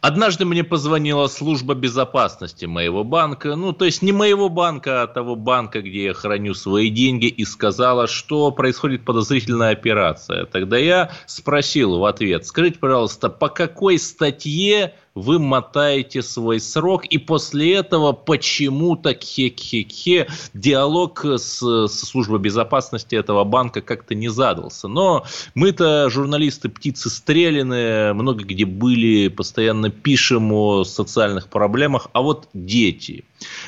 Однажды мне позвонила служба безопасности моего банка, ну, то есть не моего банка, а того банка, где я храню свои деньги, и сказала, что происходит подозрительная операция. Тогда я спросил в ответ, скажите, пожалуйста, по какой статье вы мотаете свой срок, и после этого почему-то хе-хе-хе диалог с, с службой безопасности этого банка как-то не задался. Но мы-то журналисты птицы стреляны, много где были, постоянно пишем о социальных проблемах, а вот дети.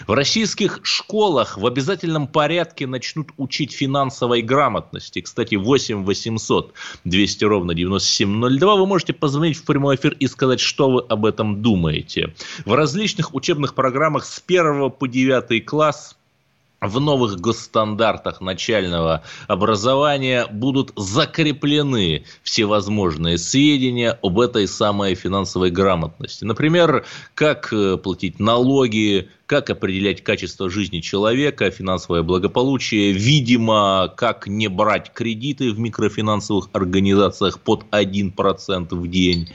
В российских школах в обязательном порядке начнут учить финансовой грамотности. Кстати, 8 800 200 ровно 9702. Вы можете позвонить в прямой эфир и сказать, что вы об этом думаете. В различных учебных программах с 1 по 9 класс в новых госстандартах начального образования будут закреплены всевозможные сведения об этой самой финансовой грамотности. Например, как э, платить налоги, как определять качество жизни человека, финансовое благополучие, видимо, как не брать кредиты в микрофинансовых организациях под 1% в день.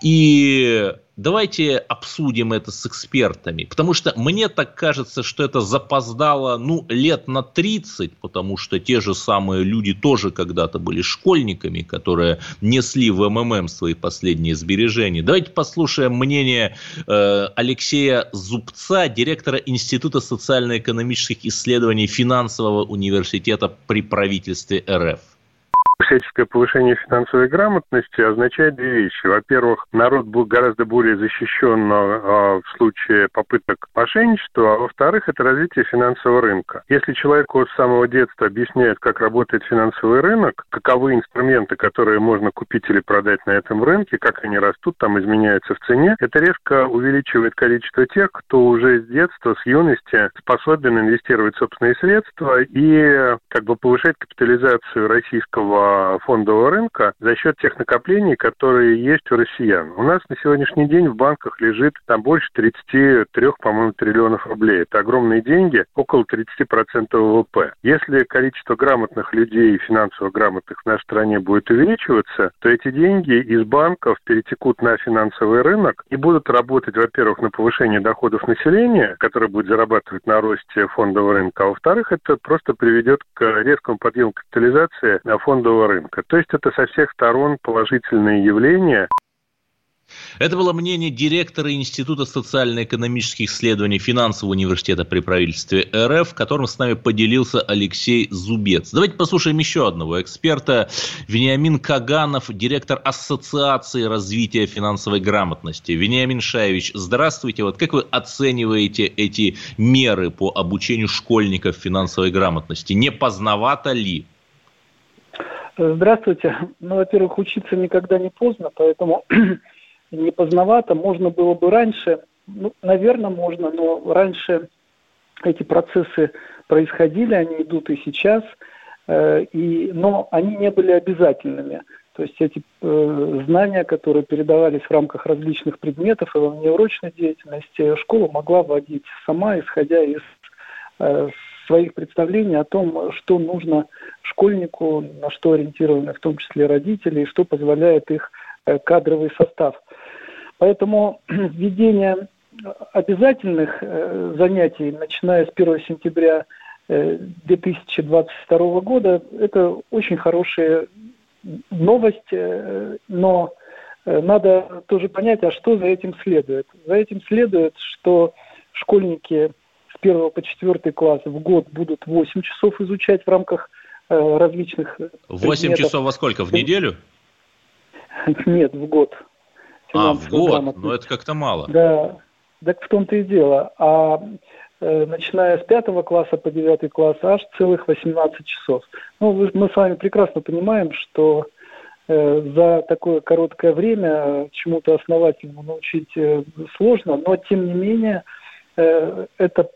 И давайте обсудим это с экспертами, потому что мне так кажется, что это запоздало, ну, лет на 30, потому что те же самые люди тоже когда-то были школьниками, которые несли в МММ свои последние сбережения. Давайте послушаем мнение э, Алексея Зубца, директора Института социально-экономических исследований финансового университета при правительстве РФ всяческое повышение финансовой грамотности означает две вещи. Во-первых, народ был гораздо более защищен а, в случае попыток мошенничества, а во-вторых, это развитие финансового рынка. Если человеку с самого детства объясняют, как работает финансовый рынок, каковы инструменты, которые можно купить или продать на этом рынке, как они растут, там изменяются в цене, это резко увеличивает количество тех, кто уже с детства, с юности способен инвестировать собственные средства и как бы повышать капитализацию российского фондового рынка за счет тех накоплений, которые есть у россиян. У нас на сегодняшний день в банках лежит там больше 33, по-моему, триллионов рублей. Это огромные деньги, около 30% ВВП. Если количество грамотных людей, финансово грамотных в нашей стране будет увеличиваться, то эти деньги из банков перетекут на финансовый рынок и будут работать, во-первых, на повышение доходов населения, которое будет зарабатывать на росте фондового рынка, а во-вторых, это просто приведет к резкому подъему капитализации фондового рынка. То есть это со всех сторон положительные явления. Это было мнение директора Института социально-экономических исследований финансового университета при правительстве РФ, которым с нами поделился Алексей Зубец. Давайте послушаем еще одного эксперта. Вениамин Каганов, директор Ассоциации развития финансовой грамотности. Вениамин Шаевич, здравствуйте. Вот как вы оцениваете эти меры по обучению школьников финансовой грамотности? Не поздновато ли? Здравствуйте. Ну, во-первых, учиться никогда не поздно, поэтому не поздновато. Можно было бы раньше, ну, наверное, можно, но раньше эти процессы происходили, они идут и сейчас, э, и, но они не были обязательными. То есть эти э, знания, которые передавались в рамках различных предметов и во внеурочной деятельности, школа могла вводить сама, исходя из э, своих представлений о том, что нужно школьнику, на что ориентированы в том числе родители, и что позволяет их э, кадровый состав. Поэтому введение обязательных э, занятий, начиная с 1 сентября 2022 э, года, это очень хорошая новость, но надо тоже понять, а что за этим следует. За этим следует, что школьники 1 по 4 класс в год будут 8 часов изучать в рамках э, различных 8 предметов. часов во сколько? В неделю? Нет, в год. А, в год? Но ну, это как-то мало. Да, так в том-то и дело. А э, начиная с 5 класса по 9 класс аж целых 18 часов. Ну, мы с вами прекрасно понимаем, что э, за такое короткое время чему-то основательному научить э, сложно, но тем не менее э, это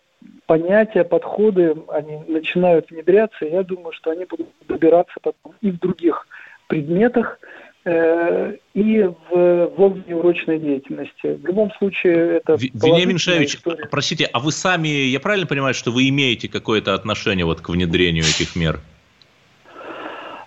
понятия, подходы, они начинают внедряться, и я думаю, что они будут добираться потом и в других предметах, э, и в урочной деятельности. В любом случае, это... Вениамин Шаевич, простите, а вы сами, я правильно понимаю, что вы имеете какое-то отношение вот к внедрению этих мер?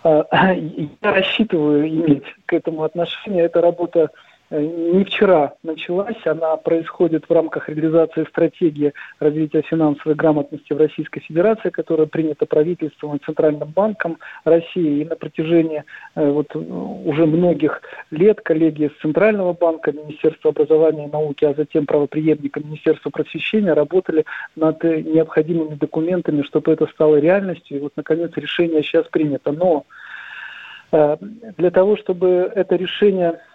А, я рассчитываю иметь к этому отношение. Это работа Э, не вчера началась, она происходит в рамках реализации стратегии развития финансовой грамотности в Российской Федерации, которая принята правительством и Центральным банком России. И на протяжении э, вот, уже многих лет коллеги из Центрального банка, Министерства образования и науки, а затем правоприемника Министерства просвещения работали над необходимыми документами, чтобы это стало реальностью. И вот, наконец, решение сейчас принято. Но э, для того, чтобы это решение Э,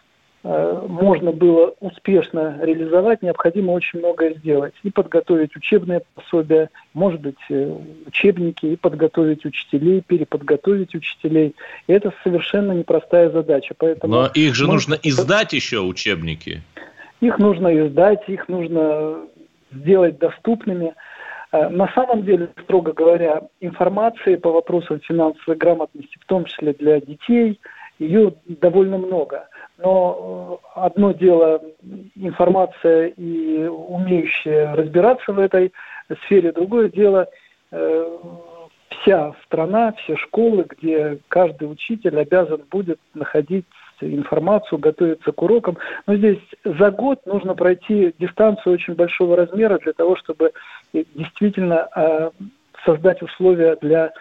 можно было успешно реализовать, необходимо очень многое сделать. И подготовить учебные пособия, может быть, э, учебники, и подготовить учителей, переподготовить учителей. И это совершенно непростая задача. Поэтому Но их же мы... нужно издать еще, учебники. Их нужно издать, их нужно сделать доступными. Э, на самом деле, строго говоря, информации по вопросам финансовой грамотности, в том числе для детей, ее довольно много. Но э, одно дело информация и умеющие разбираться в этой сфере, другое дело э, вся страна, все школы, где каждый учитель обязан будет находить информацию, готовиться к урокам. Но здесь за год нужно пройти дистанцию очень большого размера для того, чтобы действительно э, создать условия для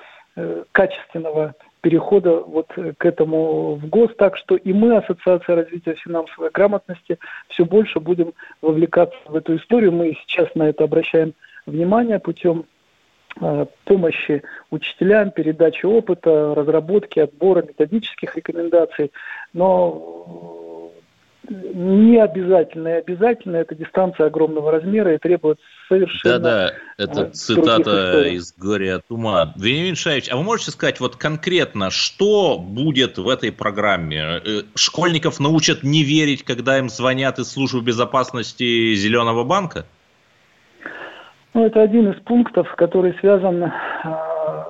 качественного перехода вот к этому в ГОС. Так что и мы, Ассоциация развития финансовой грамотности, все больше будем вовлекаться в эту историю. Мы сейчас на это обращаем внимание путем э, помощи учителям, передачи опыта, разработки, отбора методических рекомендаций. Но не обязательно. И обязательно эта дистанция огромного размера и требует совершенно... Да-да, это э, цитата из «Горя от ума». Вениамин Шаевич, а вы можете сказать вот конкретно, что будет в этой программе? Э, школьников научат не верить, когда им звонят из службы безопасности Зеленого банка? Ну, это один из пунктов, который связан а,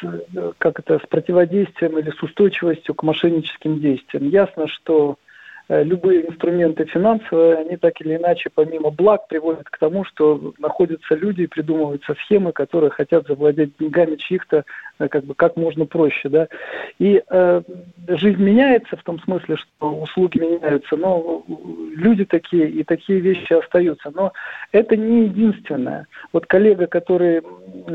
с, как это, с противодействием или с устойчивостью к мошенническим действиям. Ясно, что Э, любые инструменты финансовые, они так или иначе, помимо благ, приводят к тому, что находятся люди и придумываются схемы, которые хотят завладеть деньгами чьих-то э, как бы как можно проще, да. И э, жизнь меняется в том смысле, что услуги меняются, но люди такие и такие вещи остаются. Но это не единственное. Вот коллега, который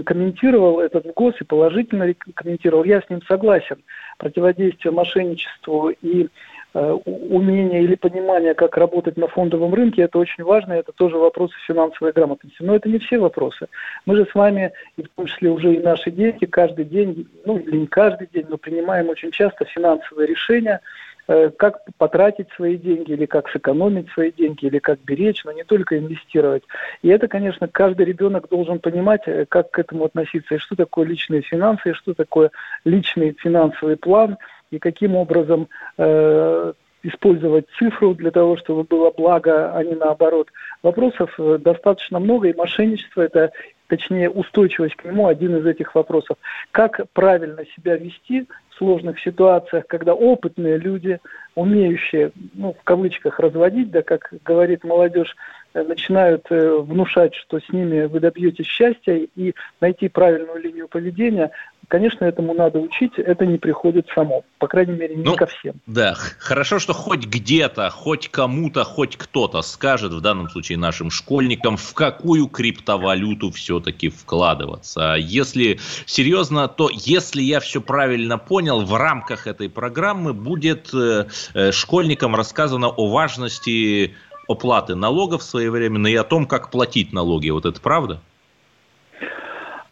комментировал этот ГОС и положительно комментировал, я с ним согласен. Противодействие мошенничеству и Э, умение или понимание, как работать на фондовом рынке, это очень важно, это тоже вопросы финансовой грамотности. Но это не все вопросы. Мы же с вами, и в том числе уже и наши дети, каждый день, ну или не каждый день, но принимаем очень часто финансовые решения, э, как потратить свои деньги, или как сэкономить свои деньги, или как беречь, но не только инвестировать. И это, конечно, каждый ребенок должен понимать, э, как к этому относиться, и что такое личные финансы, и что такое личный финансовый план, и каким образом э, использовать цифру для того, чтобы было благо, а не наоборот. Вопросов э, достаточно много, и мошенничество это, точнее, устойчивость к нему один из этих вопросов. Как правильно себя вести в сложных ситуациях, когда опытные люди, умеющие, ну, в кавычках, разводить, да, как говорит молодежь, э, начинают э, внушать, что с ними вы добьетесь счастья и найти правильную линию поведения, Конечно, этому надо учить, это не приходит само, по крайней мере, не ну, ко всем. Да, хорошо, что хоть где-то, хоть кому-то, хоть кто-то скажет, в данном случае нашим школьникам, в какую криптовалюту все-таки вкладываться. Если серьезно, то если я все правильно понял, в рамках этой программы будет э, э, школьникам рассказано о важности оплаты налогов своевременно и о том, как платить налоги. Вот это правда?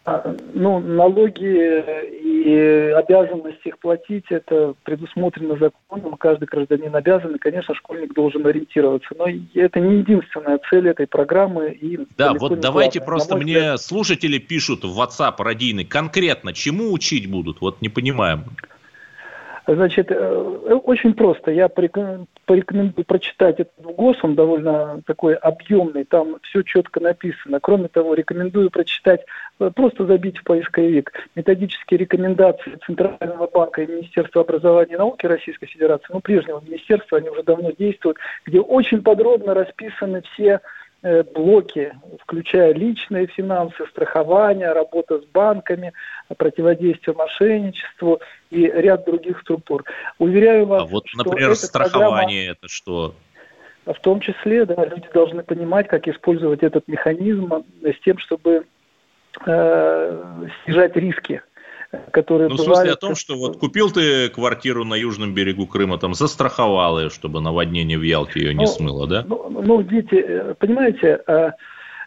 А, ну, налоги и обязанность их платить, это предусмотрено законом, каждый гражданин обязан, и, конечно, школьник должен ориентироваться. Но это не единственная цель этой программы. И да, вот давайте главное. просто мне взгляд... слушатели пишут в WhatsApp радийный, конкретно чему учить будут, вот не понимаем. Значит, э, очень просто. Я порекомендую прочитать этот ГОС, он довольно такой объемный, там все четко написано. Кроме того, рекомендую прочитать, э, просто забить в поисковик, методические рекомендации Центрального банка и Министерства образования и науки Российской Федерации, ну, прежнего министерства, они уже давно действуют, где очень подробно расписаны все Э, блоки, включая личные финансы, страхование, работа с банками, противодействие мошенничеству и ряд других структур. Уверяю вас, а вот, что например, страхование программа, это что? В том числе, да, люди должны понимать, как использовать этот механизм с тем, чтобы э, снижать риски которые ну, бывают... в смысле о том, что вот купил ты квартиру на южном берегу Крыма, там застраховал ее, чтобы наводнение в Ялте ее не ну, смыло, да? Ну, ну, видите, э, понимаете, а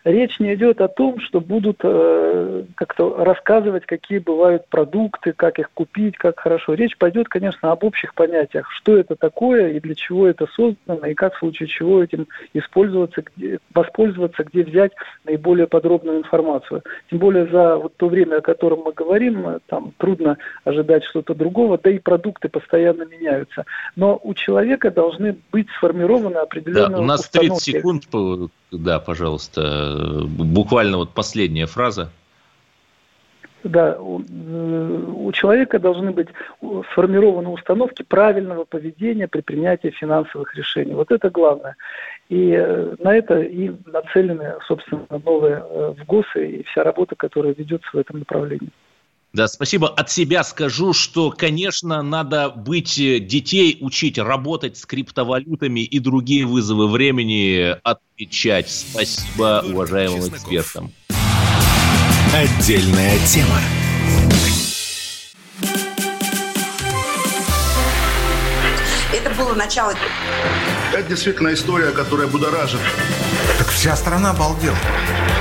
речь не идет о том, что будут э, как-то рассказывать, какие бывают продукты, как их купить, как хорошо. Речь пойдет, конечно, об общих понятиях, что это такое и для чего это создано, и как в случае чего этим использоваться, где, воспользоваться, где взять наиболее подробную информацию. Тем более за вот то время, о котором мы говорим, там трудно ожидать что-то другого, да и продукты постоянно меняются. Но у человека должны быть сформированы определенные Да, у нас установки. 30 секунд, да, пожалуйста, буквально вот последняя фраза. Да, у, у человека должны быть сформированы установки правильного поведения при принятии финансовых решений. Вот это главное. И э, на это и нацелены, собственно, новые э, в ГОСы и вся работа, которая ведется в этом направлении. Да, спасибо. От себя скажу, что, конечно, надо быть э, детей учить работать с криптовалютами и другие вызовы времени отвечать. Спасибо уважаемым экспертам. Отдельная тема. Это было начало. Это действительно история, которая будоражит. Так вся страна обалдела.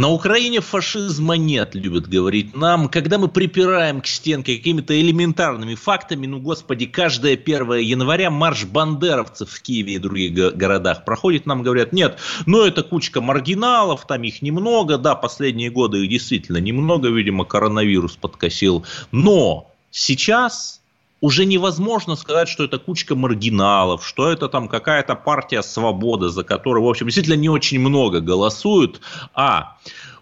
На Украине фашизма нет, любят говорить нам. Когда мы припираем к стенке какими-то элементарными фактами, ну, господи, каждое 1 января марш бандеровцев в Киеве и других городах проходит, нам говорят, нет, ну, это кучка маргиналов, там их немного, да, последние годы их действительно немного, видимо, коронавирус подкосил, но сейчас уже невозможно сказать, что это кучка маргиналов, что это там какая-то партия свободы, за которую, в общем, действительно не очень много голосуют, а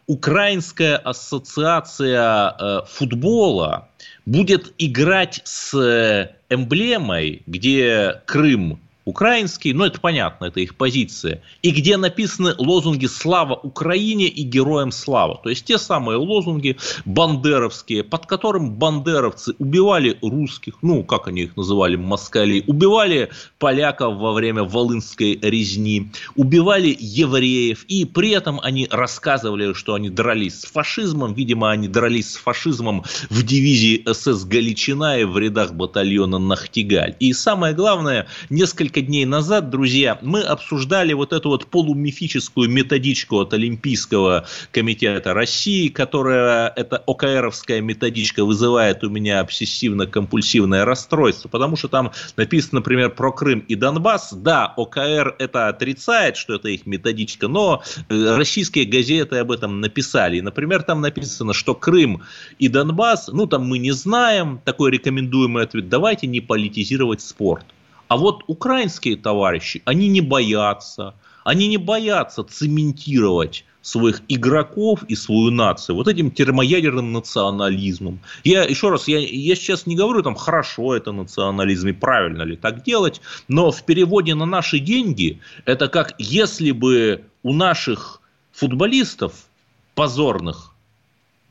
Украинская ассоциация э, футбола будет играть с э, эмблемой, где Крым украинский, но это понятно, это их позиция, и где написаны лозунги «Слава Украине» и «Героям слава». То есть те самые лозунги бандеровские, под которым бандеровцы убивали русских, ну, как они их называли, москали, убивали поляков во время Волынской резни, убивали евреев, и при этом они рассказывали, что они дрались с фашизмом, видимо, они дрались с фашизмом в дивизии СС Галичина и в рядах батальона Нахтигаль. И самое главное, несколько несколько дней назад, друзья, мы обсуждали вот эту вот полумифическую методичку от Олимпийского комитета России, которая, эта ОКРовская методичка, вызывает у меня обсессивно-компульсивное расстройство, потому что там написано, например, про Крым и Донбасс. Да, ОКР это отрицает, что это их методичка, но э, российские газеты об этом написали. Например, там написано, что Крым и Донбасс, ну там мы не знаем, такой рекомендуемый ответ, давайте не политизировать спорт. А вот украинские товарищи, они не боятся, они не боятся цементировать своих игроков и свою нацию вот этим термоядерным национализмом. Я еще раз, я, я сейчас не говорю там хорошо это национализм и правильно ли так делать, но в переводе на наши деньги это как если бы у наших футболистов позорных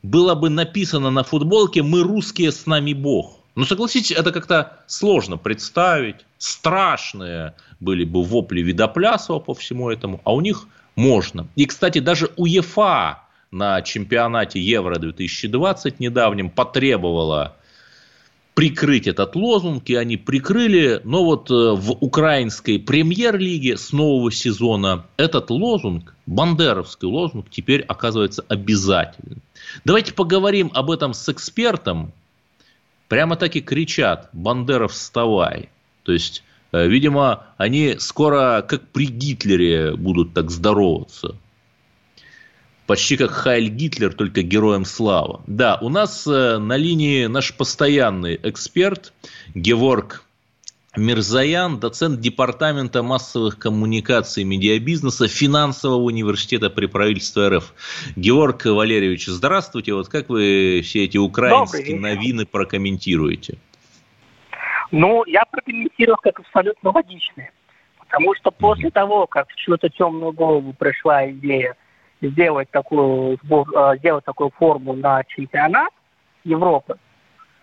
было бы написано на футболке «Мы русские, с нами Бог». Ну, согласитесь, это как-то сложно представить. Страшные были бы вопли Видоплясова по всему этому, а у них можно. И, кстати, даже УЕФА на чемпионате Евро 2020 недавнем потребовала прикрыть этот лозунг, и они прикрыли, но вот э, в украинской премьер-лиге с нового сезона этот лозунг, бандеровский лозунг, теперь оказывается обязательным. Давайте поговорим об этом с экспертом. Прямо так и кричат «Бандеров, вставай!» То есть, э, видимо, они скоро, как при Гитлере, будут так здороваться – почти как Хайль Гитлер, только героем слава. Да, у нас э, на линии наш постоянный эксперт Геворг Мирзаян, доцент Департамента массовых коммуникаций и медиабизнеса Финансового университета при правительстве РФ. Георг Валерьевич, здравствуйте. Вот как вы все эти украинские новины прокомментируете? Ну, я прокомментирую как абсолютно логичные. Потому что после того, как в чью-то темную голову пришла идея сделать такую, э, сделать такую форму на чемпионат Европы,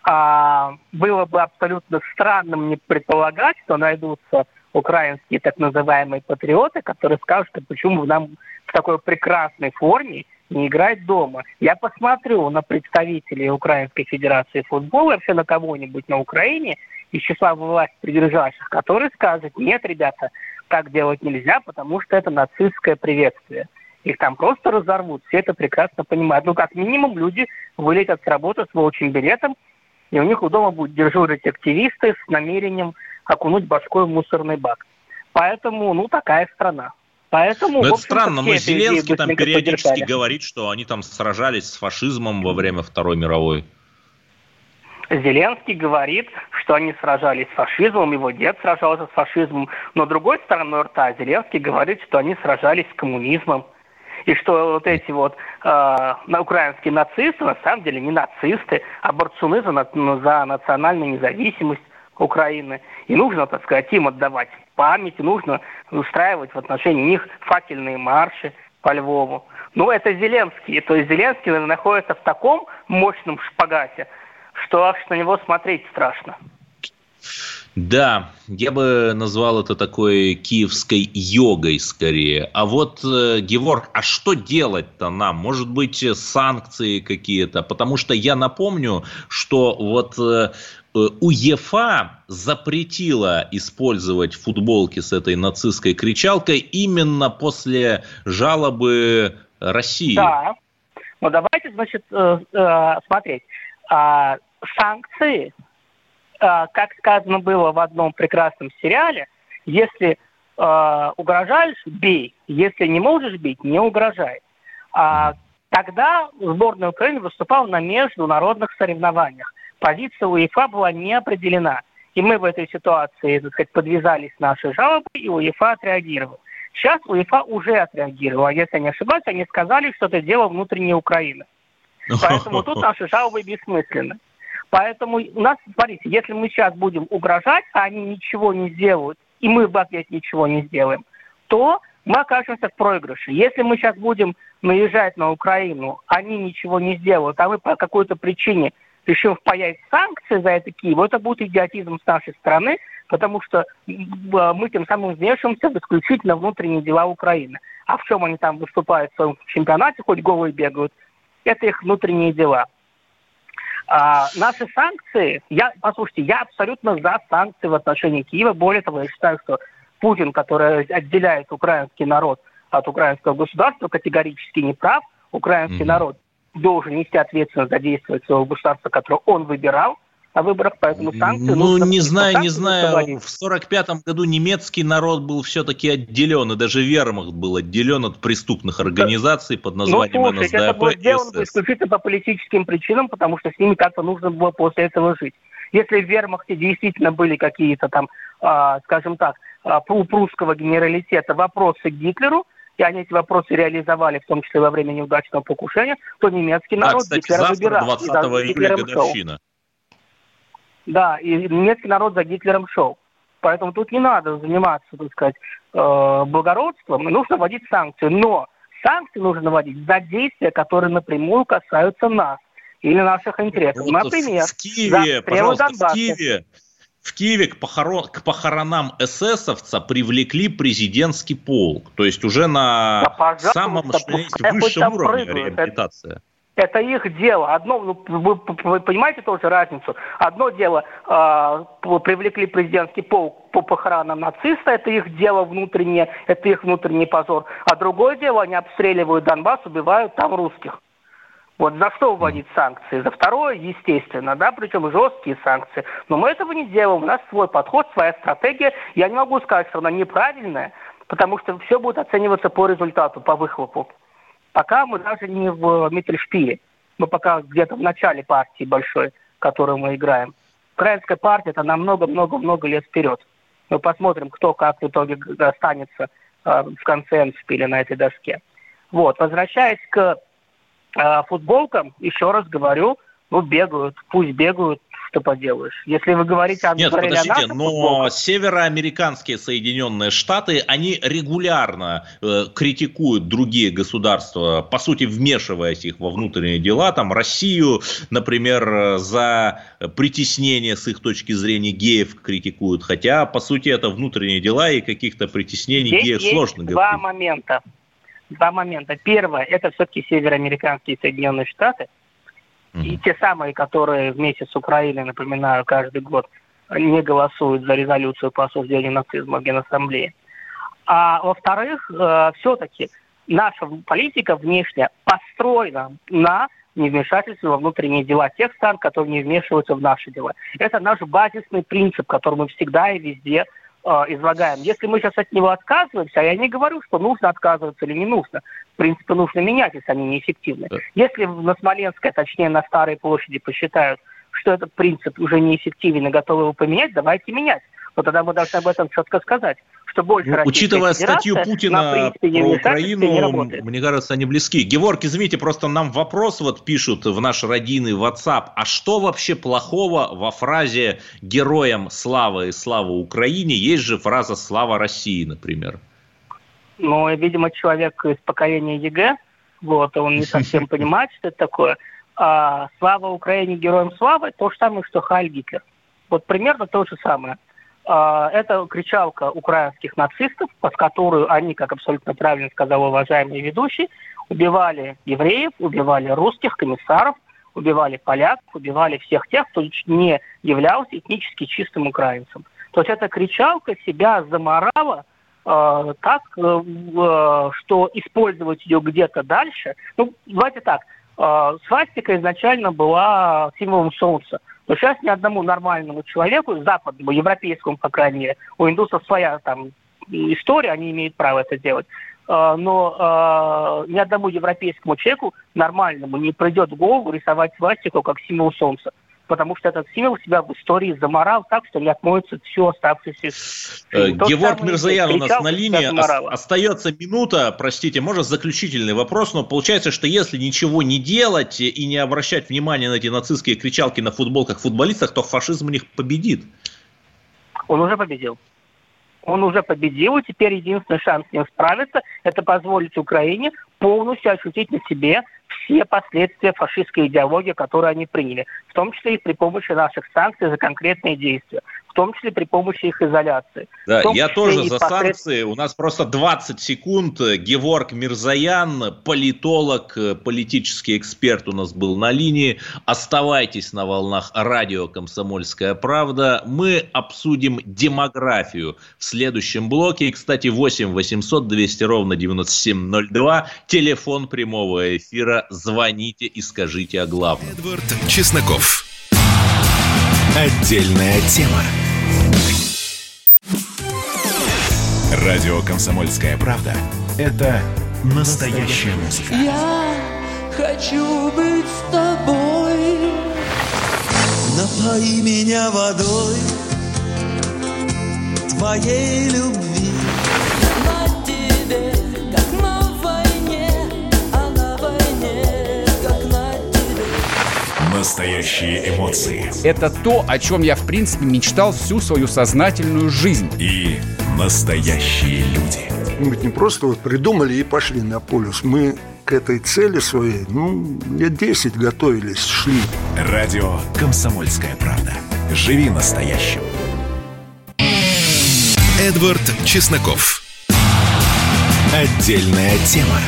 а, было бы абсолютно странным не предполагать, что найдутся украинские так называемые патриоты, которые скажут, «А почему нам в такой прекрасной форме не играть дома. Я посмотрю на представителей Украинской Федерации футбола, вообще на кого-нибудь на Украине из числа власть придержащих, которые скажут, нет, ребята, так делать нельзя, потому что это нацистское приветствие их там просто разорвут. Все это прекрасно понимают. Ну, как минимум, люди вылетят с работы с волчьим билетом, и у них у дома будут дежурить активисты с намерением окунуть башкой в мусорный бак. Поэтому, ну, такая страна. Поэтому, но это странно, но Зеленский там периодически поддержали. говорит, что они там сражались с фашизмом во время Второй мировой. Зеленский говорит, что они сражались с фашизмом, его дед сражался с фашизмом, но другой стороной рта Зеленский говорит, что они сражались с коммунизмом и что вот эти вот э, украинские нацисты на самом деле не нацисты, а борцуны за, за национальную независимость Украины. И нужно, так сказать, им отдавать память, нужно устраивать в отношении них факельные марши по Львову. Ну, это Зеленский. То есть Зеленский находится в таком мощном шпагате, что аж на него смотреть страшно. Да, я бы назвал это такой киевской йогой скорее. А вот, э, Геворг, а что делать-то нам? Может быть, санкции какие-то? Потому что я напомню, что вот э, УЕФА запретила использовать футболки с этой нацистской кричалкой именно после жалобы России. Да. Ну давайте, значит, э, э, смотреть. А, санкции как сказано было в одном прекрасном сериале, если э, угрожаешь, бей. Если не можешь бить, не угрожай. А, тогда сборная Украины выступала на международных соревнованиях. Позиция УЕФА была не определена. И мы в этой ситуации, так сказать, подвязались нашей жалобы, и УЕФА отреагировал. Сейчас УЕФА уже отреагировала. Если я не ошибаюсь, они сказали, что это дело внутренней Украины. Поэтому тут наши жалобы бессмысленны. Поэтому у нас, смотрите, если мы сейчас будем угрожать, а они ничего не сделают, и мы в ответ ничего не сделаем, то мы окажемся в проигрыше. Если мы сейчас будем наезжать на Украину, они ничего не сделают, а мы по какой-то причине решим впаять санкции за это Киеву, это будет идиотизм с нашей стороны, потому что мы тем самым вмешиваемся в исключительно внутренние дела Украины. А в чем они там выступают в своем чемпионате, хоть голые бегают, это их внутренние дела. А, наши санкции, я, послушайте, я абсолютно за санкции в отношении Киева. Более того, я считаю, что Путин, который отделяет украинский народ от украинского государства, категорически не прав. Украинский mm-hmm. народ должен нести ответственность за действия своего государства, которое он выбирал на выборах, поэтому санкции... Ну, не знаю, не знаю. В сорок пятом году немецкий народ был все-таки отделен, и даже вермахт был отделен от преступных организаций под ну, названием ну, слушайте, НСДАП это было сделано исключительно по политическим причинам, потому что с ними как-то нужно было после этого жить. Если в вермахте действительно были какие-то там, э, скажем так, э, у прусского генералитета вопросы к Гитлеру, и они эти вопросы реализовали, в том числе во время неудачного покушения, то немецкий народ а, кстати, Гитлера завтра, выбирал. 20 июля годовщина. Шел. Да, и немецкий народ за Гитлером шел. Поэтому тут не надо заниматься, так сказать, э, благородством, нужно вводить санкции. Но санкции нужно вводить за действия, которые напрямую касаются нас или наших интересов. Вот Например, в Киеве, пожалуйста, Донбасса. в Киеве, в Киеве к, похорон, к похоронам эсэсовца привлекли президентский полк. То есть уже на да, самом что есть, высшем уровне прыгают. реабилитация. Это их дело. Одно, ну, вы, вы понимаете тоже разницу? Одно дело э, привлекли президентский полк по похоронам нациста, это их дело внутреннее, это их внутренний позор. А другое дело, они обстреливают Донбасс, убивают там русских. Вот за что вводить санкции? За второе, естественно, да, причем жесткие санкции. Но мы этого не делаем. У нас свой подход, своя стратегия. Я не могу сказать, что она неправильная, потому что все будет оцениваться по результату, по выхлопу. Пока мы даже не в Миттельшпиле. Мы пока где-то в начале партии большой, которую мы играем. Украинская партия – это на много-много-много лет вперед. Мы посмотрим, кто как в итоге останется э, в конце Эндшпиля на этой доске. Вот. Возвращаясь к э, футболкам, еще раз говорю, ну, бегают, пусть бегают, что поделаешь. Если вы говорите о Нет, подождите, но футболках... североамериканские Соединенные Штаты, они регулярно э, критикуют другие государства, по сути, вмешиваясь их во внутренние дела, там, Россию, например, за притеснение с их точки зрения геев критикуют, хотя, по сути, это внутренние дела и каких-то притеснений Здесь геев есть сложно два говорить. момента. Два момента. Первое, это все-таки североамериканские Соединенные Штаты, и те самые, которые вместе с Украиной, напоминаю, каждый год не голосуют за резолюцию по осуждению нацизма в Генассамблее. А во-вторых, э, все-таки наша политика внешняя построена на невмешательстве во внутренние дела тех стран, которые не вмешиваются в наши дела. Это наш базисный принцип, который мы всегда и везде э, излагаем. Если мы сейчас от него отказываемся, а я не говорю, что нужно отказываться или не нужно, в принципе, нужно менять, если они неэффективны. Да. Если на Смоленской, точнее на Старой площади посчитают, что этот принцип уже неэффективен и готовы его поменять, давайте менять. Но тогда мы должны об этом четко сказать, что больше Ну, учитывая статью Путина про Украину, мне кажется, они близки. Геворг, извините, просто нам вопрос вот пишут в наш радийный WhatsApp. А что вообще плохого во фразе «Героям слава и слава Украине»? Есть же фраза «Слава России», например. Ну, видимо, человек из поколения ЕГЭ, вот, он не совсем понимает, что это такое. А слава Украине, героям слава, то же самое, что Гитлер. Вот примерно то же самое. А, Это кричалка украинских нацистов, под которую они, как абсолютно правильно сказал уважаемый ведущий, убивали евреев, убивали русских комиссаров, убивали поляков, убивали всех тех, кто не являлся этнически чистым украинцем. То есть эта кричалка себя заморала э, так, э, что использовать ее где-то дальше. Ну, давайте так. Э, свастика изначально была символом солнца. Но сейчас ни одному нормальному человеку, западному, европейскому, по крайней мере, у индусов своя там история, они имеют право это делать. Э, Но э, ни одному европейскому человеку нормальному не придет в голову рисовать свастику как символ солнца потому что этот символ себя в истории заморал так, что не отмоется все оставшееся. Э, Геворг Мирзаян у нас на линии. Остается минута, простите, может заключительный вопрос, но получается, что если ничего не делать и не обращать внимания на эти нацистские кричалки на футболках футболистах, то фашизм у них победит. Он уже победил. Он уже победил, и теперь единственный шанс с ним справиться – это позволить Украине полностью ощутить на себе все последствия фашистской идеологии, которую они приняли, в том числе и при помощи наших санкций за конкретные действия, том числе при помощи их изоляции. Да, я тоже за посред- санкции. У нас просто 20 секунд. Геворг Мирзаян, политолог, э, политический эксперт у нас был на линии. Оставайтесь на волнах радио «Комсомольская правда». Мы обсудим демографию в следующем блоке. И, кстати, 8 800 200 ровно 9702. Телефон прямого эфира. Звоните и скажите о главном. Эдвард Чесноков. Отдельная тема. Радио «Комсомольская правда» — это настоящая музыка. Я хочу быть с тобой. Напои меня водой твоей любви. На тебе, как на войне, а на войне, как на тебе. Настоящие эмоции Это то, о чем я, в принципе, мечтал всю свою сознательную жизнь. и настоящие люди. Мы ведь не просто вот придумали и пошли на полюс. Мы к этой цели своей, ну, лет 10 готовились, шли. Радио «Комсомольская правда». Живи настоящим. Эдвард Чесноков. Отдельная тема.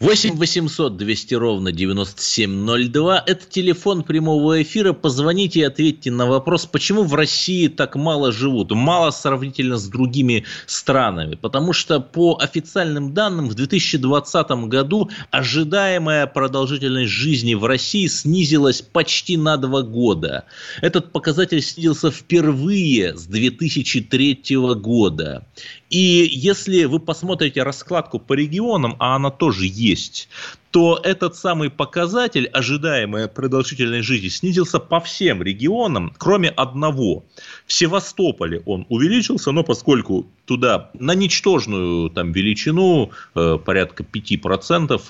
8 800 200 ровно 9702. Это телефон прямого эфира. Позвоните и ответьте на вопрос, почему в России так мало живут. Мало сравнительно с другими странами. Потому что по официальным данным в 2020 году ожидаемая продолжительность жизни в России снизилась почти на два года. Этот показатель снизился впервые с 2003 года. И если вы посмотрите раскладку по регионам, а она тоже есть, то этот самый показатель, ожидаемая продолжительность жизни, снизился по всем регионам, кроме одного. В Севастополе он увеличился, но поскольку туда на ничтожную там, величину, э, порядка 5%,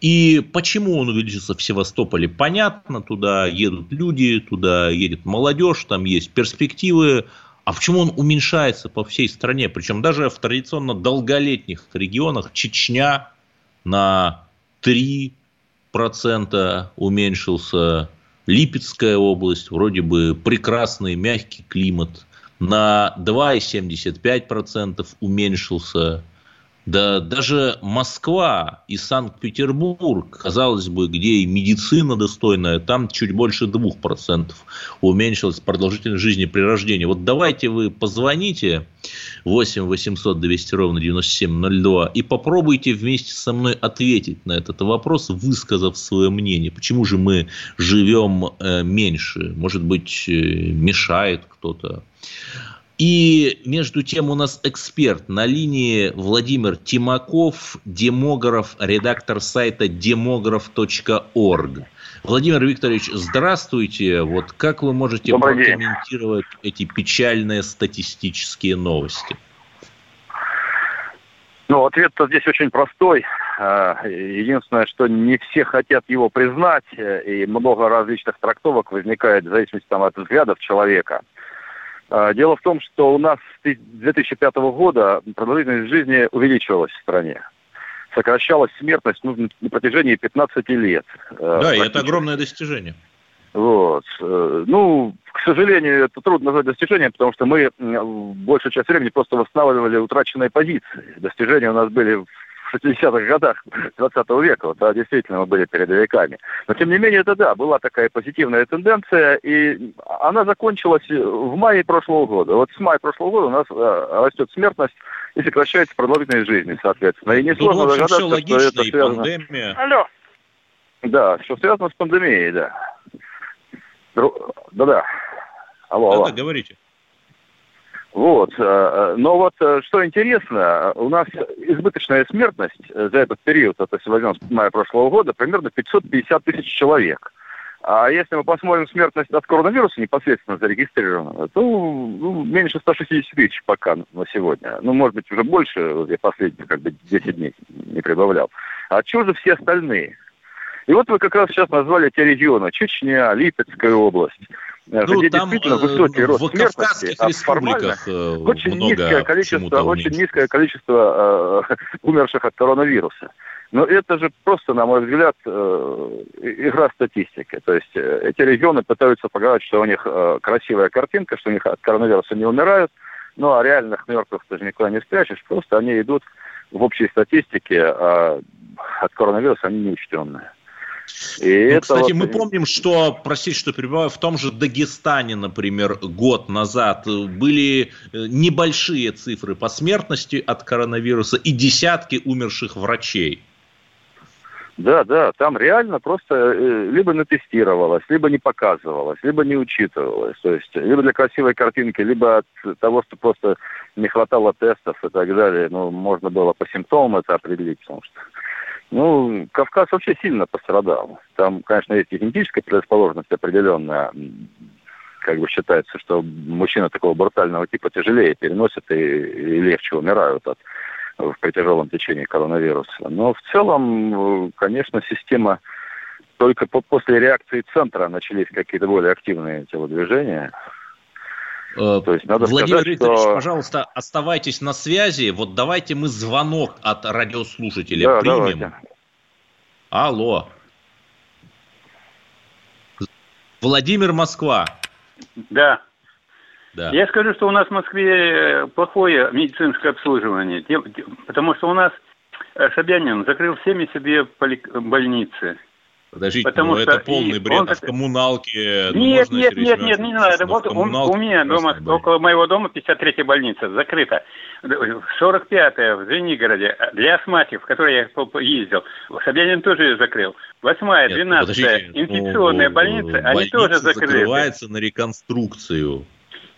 и почему он увеличился в Севастополе, понятно, туда едут люди, туда едет молодежь, там есть перспективы, а почему он уменьшается по всей стране? Причем даже в традиционно долголетних регионах Чечня на 3% уменьшился, Липецкая область, вроде бы прекрасный мягкий климат, на 2,75% уменьшился. Да даже Москва и Санкт-Петербург, казалось бы, где и медицина достойная, там чуть больше 2% уменьшилась продолжительность жизни при рождении. Вот давайте вы позвоните 8 800 200 ровно 9702 и попробуйте вместе со мной ответить на этот вопрос, высказав свое мнение. Почему же мы живем э, меньше? Может быть, э, мешает кто-то? И между тем у нас эксперт на линии Владимир Тимаков, демограф, редактор сайта демограф.орг. Владимир Викторович, здравствуйте. Вот как вы можете Добрый день. прокомментировать эти печальные статистические новости? Ну, ответ-то здесь очень простой. Э, Единственное, что не все хотят его признать, э, и много различных трактовок возникает в зависимости там, от взглядов человека. Э, Дело в том, что у нас с 2005 года продолжительность жизни увеличивалась в стране. Сокращалась смертность ну, на протяжении 15 лет. Э, Да, и это огромное достижение. Вот. Э, Ну, к сожалению, это трудно назвать достижением, потому что мы большую часть времени просто восстанавливали утраченные позиции. Достижения у нас были в 60-х годах 20 века, вот, да, действительно, мы были передовиками. Но, тем не менее, это да, была такая позитивная тенденция, и она закончилась в мае прошлого года. Вот с мая прошлого года у нас э, растет смертность и сокращается продолжительность жизни, соответственно. И несложно в общем, все догадаться, что логично, это связано... пандемия. Алло. Да, что связано с пандемией, да. Да-да. Алло, алло. Да-да, говорите. Вот. э, Но вот э, что интересно, у нас избыточная смертность э, за этот период, это если возьмем с мая прошлого года, примерно 550 тысяч человек. А если мы посмотрим смертность от коронавируса непосредственно зарегистрированного, то ну, меньше 160 тысяч пока на сегодня. Ну, может быть, уже больше, вот я последние как бы 10 дней не прибавлял. А что же все остальные? И вот вы как раз сейчас назвали те регионы. Чечня, Липецкая область. Э, Ну, где там, действительно э, высокий рост в смертности, а формально э, очень низкое количество, очень низкое количество э, умерших от коронавируса. Но это же просто, на мой взгляд, игра статистики. То есть эти регионы пытаются показать, что у них красивая картинка, что у них от коронавируса не умирают, ну а реальных мертвых ты же никуда не спрячешь, просто они идут в общей статистике, а от коронавируса они неучтенные. И Ну, кстати, вот- мы помним, что, простите, что перебиваю, в том же Дагестане, например, год назад э, были э, небольшие цифры по смертности от коронавируса и десятки умерших врачей. Да, да, там реально просто э, либо натестировалось, либо не показывалось, либо не учитывалось. То есть либо для красивой картинки, либо от того, что просто не хватало тестов и так далее. Ну, можно было по симптомам это определить, потому что ну, Кавказ вообще сильно пострадал. Там, конечно, есть и генетическая предрасположенность определенная. Как бы считается, что мужчины такого брутального типа тяжелее переносят и, и легче умирают от при тяжелом течении коронавируса. Но в целом, конечно, система только по- после реакции центра начались какие-то более активные телодвижения. Э, То есть надо Владимир сказать, Викторович, что... пожалуйста, оставайтесь на связи. Вот давайте мы звонок от радиослушателя Да, примем. давайте. Алло. Владимир Москва. Да. Да. Я скажу, что у нас в Москве э, плохое медицинское обслуживание, потому что у нас э, Собянин закрыл всеми себе поли... больницы. Подождите, Потому ну что это полный бред. он А в коммуналке... ну, Нет, можно, нет, нет, нет, не надо. Вот в у, меня дома, больница. около моего дома 53-я больница закрыта. 45-я в Звенигороде для астматиков, в которой я ездил. Собянин тоже ее закрыл. 8-я, Нет, 12-я подождите, ну, инфекционная больница, они тоже закрыты. закрывается на реконструкцию.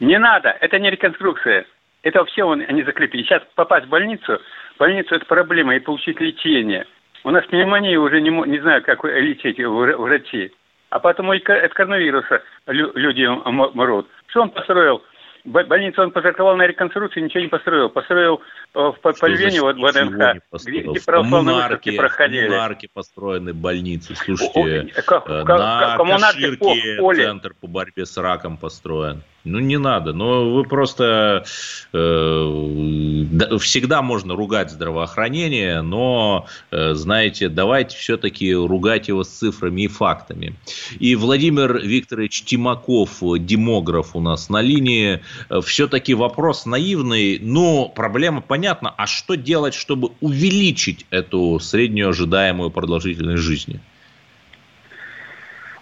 Не надо, это не реконструкция. Это вообще он, они закрыты. И сейчас попасть в больницу, в больницу это проблема, и получить лечение. У нас пневмония уже не, не знаю, как лечить вра- врачи. А потому и от коронавируса лю- люди мрут. Что он построил? Бо- Больницу он позакрывал на реконструкцию, ничего не построил. Построил э, в по- по Львине, вот в ВДНХ, где, где В православные выставки в проходили. коммунарке построены больницы. Слушайте, О, как- э, как- на как Каширке в центр по борьбе с раком построен. Ну, не надо. Но вы просто... э, да, всегда можно ругать здравоохранение, но, э, знаете, давайте все-таки ругать его с цифрами и фактами. И Владимир Викторович Тимаков, демограф у нас на линии, все-таки вопрос наивный, но проблема понятна. А что делать, чтобы увеличить эту среднюю ожидаемую продолжительность жизни?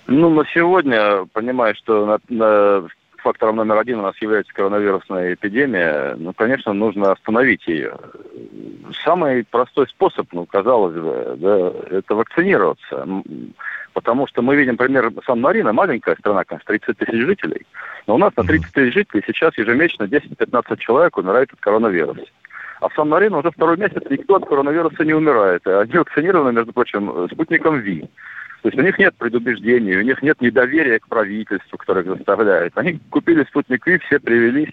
Ну, на сегодня, понимая, что на- на- фактором номер один у нас является коронавирусная эпидемия, ну, конечно, нужно остановить ее. Самый простой способ, ну, казалось бы, да, это вакцинироваться. Потому что мы видим пример Сан-Марино, маленькая страна, конечно, 30 тысяч жителей, но у нас на 30 тысяч жителей сейчас ежемесячно 10-15 человек умирает от коронавируса. А в Сан-Марино уже второй месяц никто от коронавируса не умирает. Они вакцинированы, между прочим, спутником ВИ. То есть у них нет предубеждений, у них нет недоверия к правительству, которое их заставляет. Они купили спутник Ви, все привелись.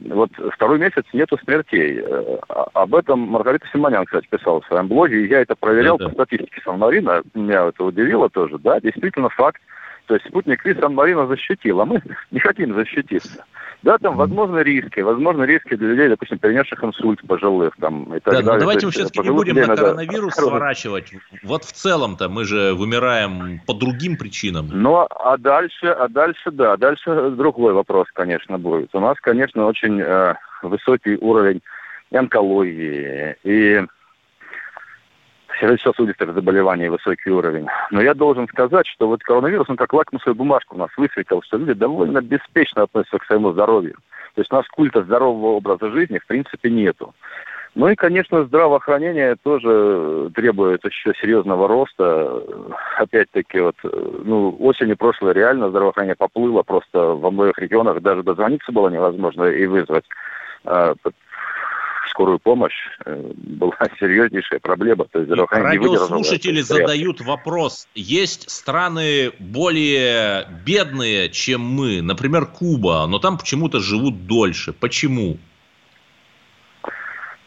Вот второй месяц нету смертей. Э, а- Об этом Маргарита Симонян, кстати, писала в своем блоге, и я это проверял Да-да. по статистике Сан-Марина. Меня это удивило тоже. Да, действительно факт. То есть спутник Ви Сан-Марина защитил, а мы не хотим защититься. Да, там возможны риски, возможны риски для людей, допустим, перенесших инсульт пожилых там и так Да, но далее. давайте То мы все-таки не будем на надо- коронавирус сворачивать. Вот в целом-то мы же вымираем по другим причинам. Ну, а дальше, а дальше, да, дальше другой вопрос, конечно, будет. У нас, конечно, очень э, высокий уровень онкологии и сердечно-сосудистых заболеваний высокий уровень. Но я должен сказать, что вот коронавирус, он как лакмусовая бумажка у нас высветил, что люди довольно беспечно относятся к своему здоровью. То есть у нас культа здорового образа жизни в принципе нету. Ну и, конечно, здравоохранение тоже требует еще серьезного роста. Опять-таки, вот, ну, осенью прошлой реально здравоохранение поплыло, просто во многих регионах даже дозвониться было невозможно и вызвать п- скорую помощь. Э, Была серьезнейшая проблема. То есть не Радиослушатели задают вопрос. Есть страны более бедные, чем мы, например, Куба, но там почему-то живут дольше. Почему?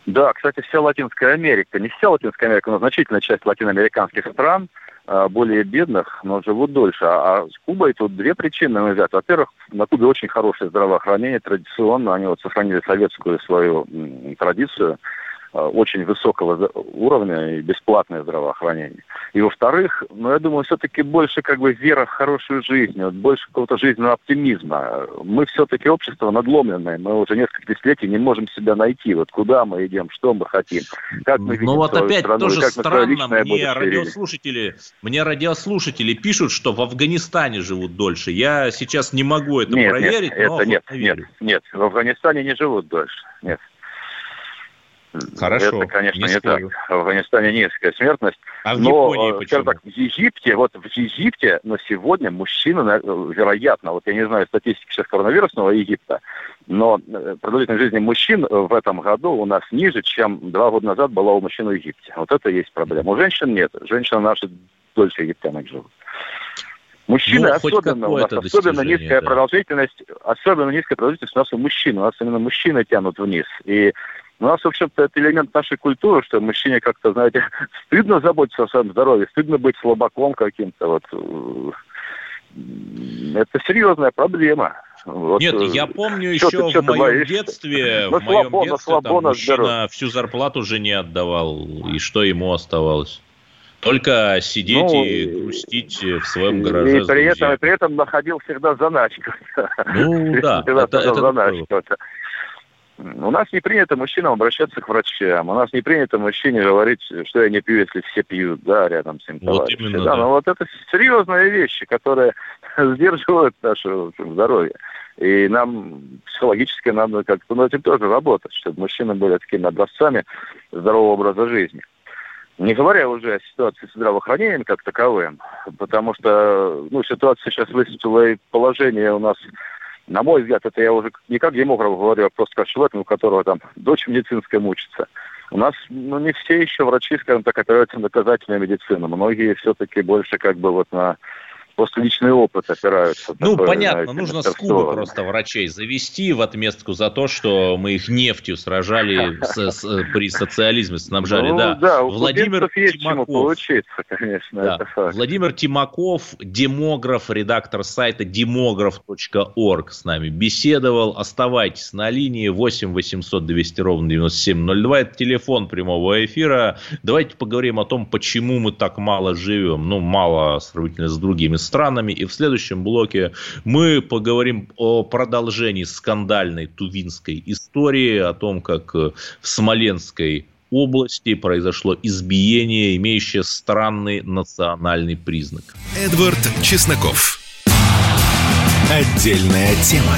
Да, кстати, вся Латинская Америка, не вся Латинская Америка, но значительная часть латиноамериканских стран, более бедных, но живут дольше. А, а с Кубой тут две причины, на мой. Во-первых, на Кубе очень хорошее здравоохранение, традиционно они вот сохранили советскую свою традицию э, очень высокого уровня и бесплатное здравоохранение. И во-вторых, ну, я думаю, все-таки больше как бы вера в хорошую жизнь, вот больше какого-то жизненного оптимизма. Мы все-таки общество надломленное, мы уже несколько десятилетий не можем себя найти. Вот куда мы идем, что мы хотим, как мы видим Ну вот опять страну, тоже странно, мне радиослушатели, мне радиослушатели пишут, что в Афганистане живут дольше. Я сейчас не могу это нет, проверить, нет, но это нет, нет, нет, в Афганистане не живут дольше, нет. Хорошо, Это, конечно, не не, так. В Афганистане низкая смертность. А в но, Японии э, почему? так, в Египте, вот в Египте на сегодня э, вероятно, вот я не знаю статистики сейчас коронавирусного Египта, но э, продолжительность жизни мужчин в этом году у нас ниже, чем два года назад была у мужчин в Египте. Вот это и есть проблема. У женщин нет. Женщины наши дольше египтянок живут. Мужчины Ну, особенно, у нас особенно низкая да. продолжительность, особенно низкая продолжительность у нас у мужчин. У нас именно мужчины тянут вниз. И у нас, в общем-то, это элемент нашей культуры, что мужчине как-то, знаете, стыдно заботиться о своем здоровье, стыдно быть слабаком каким-то. Вот. э, Это серьезная проблема. Вот, Нет, э, я помню чё еще ты- чё в моем боишься? детстве, Ну, в моем слабо, детстве слабо там на мужчина здоровье. всю зарплату жене отдавал, и что ему оставалось? Только сидеть Ну, и грустить в своем гараже И при этом, и при этом находил всегда заначку. Ну да, Всегда это- это заначку. Это- У нас не принято мужчинам обращаться к врачам. У нас не принято мужчине говорить, что я не пью, если все пьют, да, рядом с ним Вот товарищи. именно, да, да. но вот это серьезные вещи, которые сдерживают наше здоровье. И нам психологически надо как-то над этим тоже работать, чтобы мужчины были такими образцами здорового образа жизни. Не говоря уже о ситуации с здравоохранением как таковым, потому что ну, ситуация сейчас выступила и положение у нас, на мой взгляд, это я уже не как демограф говорю, а просто как человек, у которого там дочь медицинская мучится. У нас ну, не все еще врачи, скажем так, опираются на доказательную медицину. Многие все-таки больше как бы вот на просто личный опыт опираются. Ну, Такое, понятно, знаете, нужно скупо просто врачей завести в отместку за то, что мы их нефтью сражали с- с- при социализме, снабжали, Ну, да. да, у Владимир есть чему Тимаков. поучиться, конечно, Да. это факт. Владимир Тимаков, демограф, редактор сайта демограф.орг с нами беседовал. Оставайтесь на линии 8 800 200 ровно 9702. Это телефон прямого эфира. Давайте поговорим о том, почему мы так мало живем. Ну, мало сравнительно с другими странами. И в следующем блоке мы поговорим о продолжении скандальной тувинской истории, о том, как э, в Смоленской области произошло избиение, имеющее странный национальный признак. Эдвард Чесноков. Отдельная тема.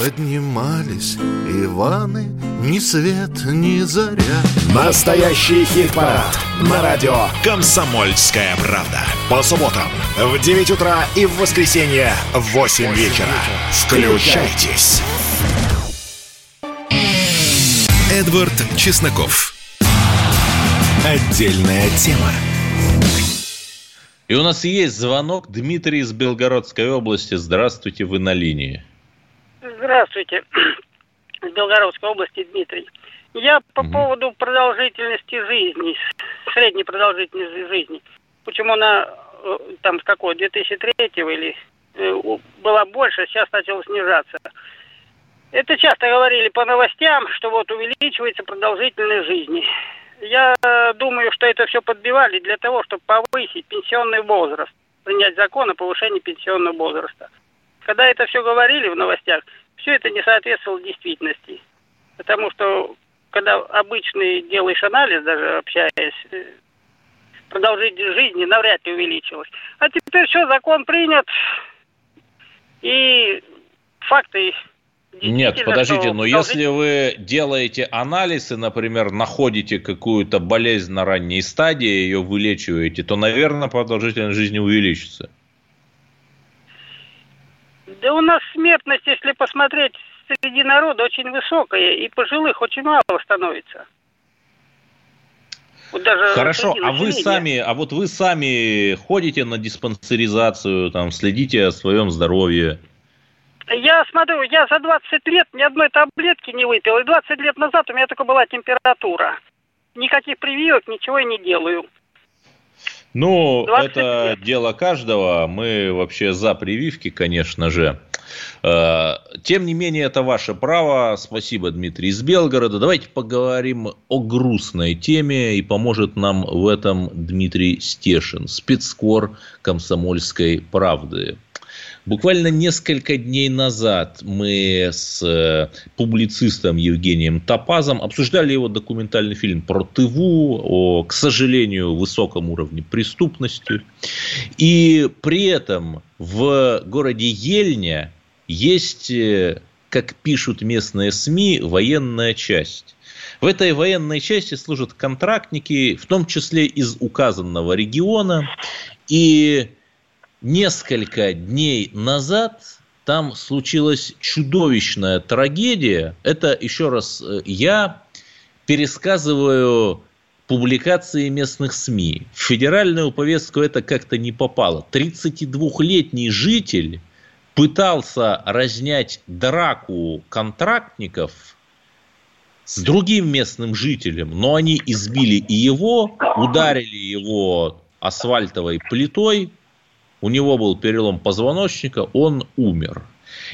Поднимались Иваны, ни свет, ни заря. Настоящий хит-парад на радио «Комсомольская правда». По субботам в 9 утра и в воскресенье в 8 вечера. Включайтесь. Эдвард Чесноков. Отдельная тема. И у нас есть звонок. Дмитрий из Белгородской области. Здравствуйте, вы на линии. Здравствуйте. Из Белгородской области Дмитрий. Я по поводу продолжительности жизни, средней продолжительности жизни. Почему она э, там с какой, 2003 или э, была больше, сейчас начала снижаться. Это часто говорили по новостям, что вот увеличивается продолжительность жизни. Я думаю, что это все подбивали для того, чтобы повысить пенсионный возраст, принять закон о повышении пенсионного возраста. Когда это все говорили в новостях, все это не соответствовало действительности. Потому что, когда обычный делаешь анализ, даже общаясь, э, продолжительность жизни навряд ли увеличилась. А теперь все, закон принят, и факты Нет, подождите, но если вы делаете анализ и, например, находите какую-то болезнь на ранней стадии, ее вылечиваете, то, наверное, продолжительность жизни увеличится. Да у нас смертность, если посмотреть среди народа, очень высокая, и пожилых очень мало становится. Вот даже Хорошо, а вы сами, а вот вы сами ходите на диспансеризацию, там, следите о своем здоровье. Я смотрю, я за 20 лет ни одной таблетки не выпил, и 20 лет назад у меня только была температура. Никаких прививок, ничего я не делаю. Ну, 20 это дело каждого. Мы вообще за прививки, конечно же. Э, Тем не менее, это ваше право. Спасибо, Дмитрий из Белгорода. Давайте поговорим о грустной теме. И поможет нам в этом Дмитрий Стешин, спецкор комсомольской правды. Буквально несколько дней назад мы с э, публицистом Евгением Топазом обсуждали его документальный фильм про Тыву, о, к сожалению, высоком уровне преступности. И при этом в городе Ельня есть, э, как пишут местные СМИ, военная часть. В этой военной части служат контрактники, в том числе из указанного региона. И несколько дней назад там случилась чудовищная трагедия. Это, еще раз, э, я пересказываю публикации местных СМИ. В федеральную повестку это как-то не попало. 32-летний житель пытался разнять драку контрактников с другим местным жителем, но они избили и его, ударили его асфальтовой плитой, у него был перелом позвоночника, он умер.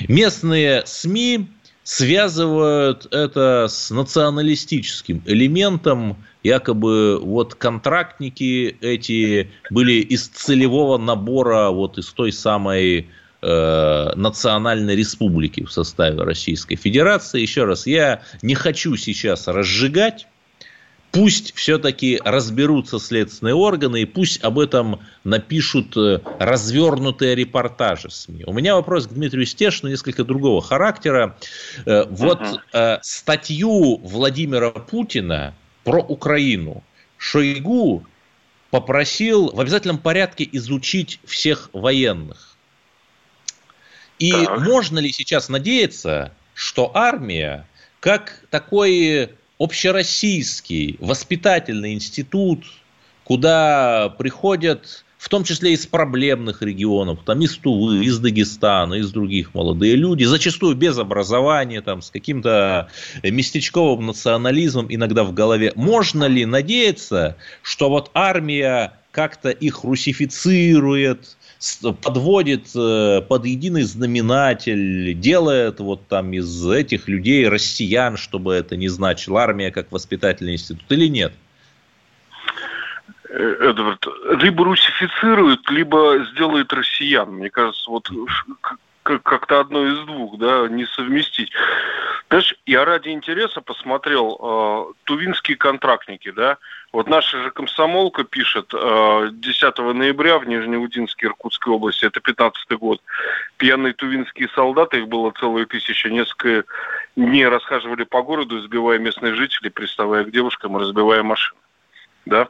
Местные СМИ связывают это с националистическим элементом, якобы вот контрактники эти были из целевого набора вот из той самой э, национальной республики в составе Российской Федерации. Еще раз, я не хочу сейчас разжигать пусть все-таки разберутся следственные органы и пусть об этом напишут э, развернутые репортажи СМИ. У меня вопрос к Дмитрию Стешину несколько другого характера. Э, вот uh-huh. статью Владимира Путина про Украину Шойгу попросил в обязательном порядке изучить всех военных. И так. можно ли сейчас надеяться, что армия, как такой общероссийский воспитательный институт, куда приходят в том числе из проблемных регионов, там из Тувы, из Дагестана, из других молодые люди, зачастую без образования, там, с каким-то местечковым национализмом иногда в голове. Можно ли надеяться, что вот армия как-то их русифицирует, подводит э, под единый знаменатель, делает вот там из этих людей россиян, чтобы это не значило, армия как воспитательный институт или нет? Э, Эдвард, либо русифицирует, либо сделает россиян. Мне кажется, вот как-то одно из двух, да, не совместить. Знаешь, я ради интереса посмотрел э, тувинские контрактники, да, вот наша же комсомолка пишет э, 10 ноября в Нижнеудинске Иркутской области, это 15 год, пьяные тувинские солдаты, их было целые тысячи, несколько дней расхаживали по городу, избивая местных жителей, приставая к девушкам разбивая машины, да.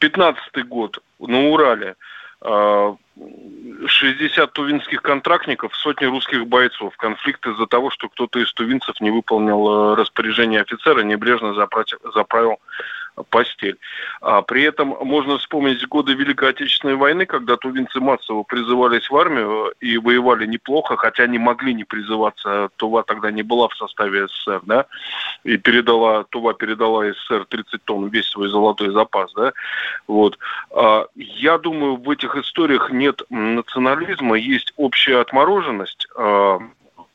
15 год на Урале э, 60 тувинских контрактников, сотни русских бойцов. Конфликт из-за того, что кто-то из тувинцев не выполнил распоряжение офицера, небрежно заправил постель. А при этом можно вспомнить годы Великой Отечественной войны, когда тувинцы массово призывались в армию и воевали неплохо, хотя не могли не призываться. Тува тогда не была в составе СССР, да, и передала, Тува передала СССР 30 тонн весь свой золотой запас, да. Вот. А я думаю, в этих историях нет национализма, есть общая отмороженность, а,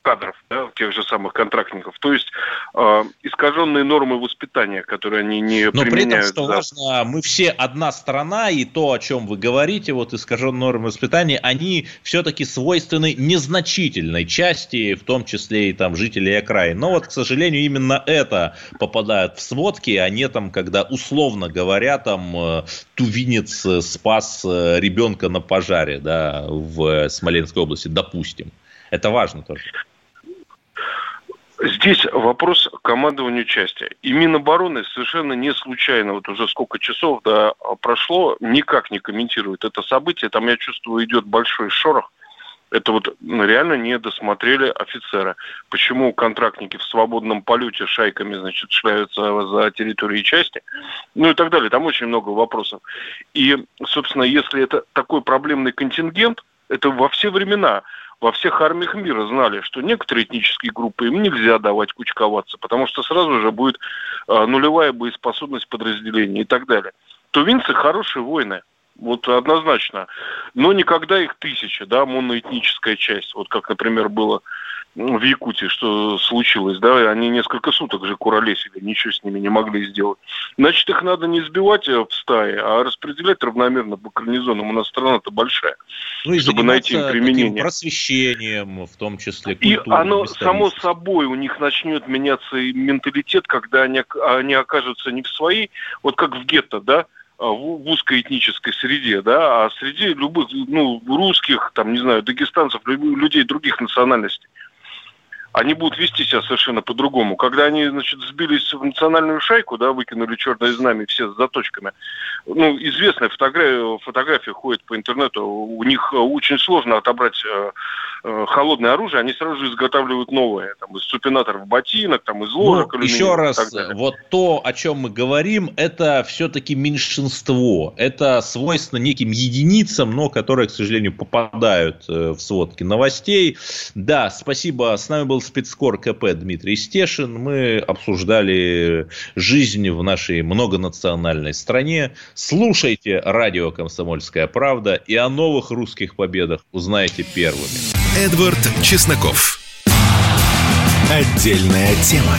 кадров, да, тех же самых контрактников. То есть э, искаженные нормы воспитания, которые они не Но применяют. Но при этом, что да. важно, мы все одна страна, и то, о чем вы говорите, вот искаженные нормы воспитания, они все-таки свойственны незначительной части, в том числе и там жителей окраин. Но вот, к сожалению, именно это попадает в сводки, а не там, когда условно говоря, там э, тувинец спас э, ребенка на пожаре, да, в Смоленской области, допустим. Это важно тоже. Здесь вопрос командованию части. И Минобороны совершенно не случайно, вот уже сколько часов да, прошло, никак не комментирует это событие. Там, я чувствую, идет большой шорох. Это вот реально не досмотрели офицера. Почему контрактники в свободном полете шайками, значит, шляются за территорией части? Ну и так далее. Там очень много вопросов. И, собственно, если это такой проблемный контингент, это во все времена во всех армиях мира знали, что некоторые этнические группы им нельзя давать кучковаться, потому что сразу же будет э, нулевая боеспособность подразделений и так далее. Тувинцы хорошие воины, вот однозначно, но никогда их тысяча, да, моноэтническая часть, вот как, например, было в Якутии, что случилось, да, они несколько суток же куролесили, ничего с ними не могли сделать. Значит, их надо не сбивать э, в стае, а распределять равномерно по гарнизонам. У нас страна-то большая, ну, и чтобы найти им применение. просвещением, в том числе И оно, само собой, у них начнет меняться менталитет, когда они, они окажутся не в своей, вот как в гетто, да, в, в узкой этнической среде, да, а среди любых, ну, русских, там, не знаю, дагестанцев, людей других национальностей они будут вести себя совершенно по-другому. Когда они, значит, сбились в национальную шайку, да, выкинули черное знамя все с заточками, ну, известная фотография, фотография ходит по интернету, у них очень сложно отобрать э, э, холодное оружие, они сразу же изготавливают новое, там, из супинаторов ботинок, там, из ложек. Ну, еще раз, вот то, о чем мы говорим, это все-таки меньшинство, это свойственно неким единицам, но которые, к сожалению, попадают э, в сводки новостей. Да, спасибо, с нами был спецкор КП Дмитрий Стешин. Мы обсуждали жизнь в нашей многонациональной стране. Слушайте радио «Комсомольская правда» и о новых русских победах узнаете первыми. Эдвард Чесноков. Отдельная тема.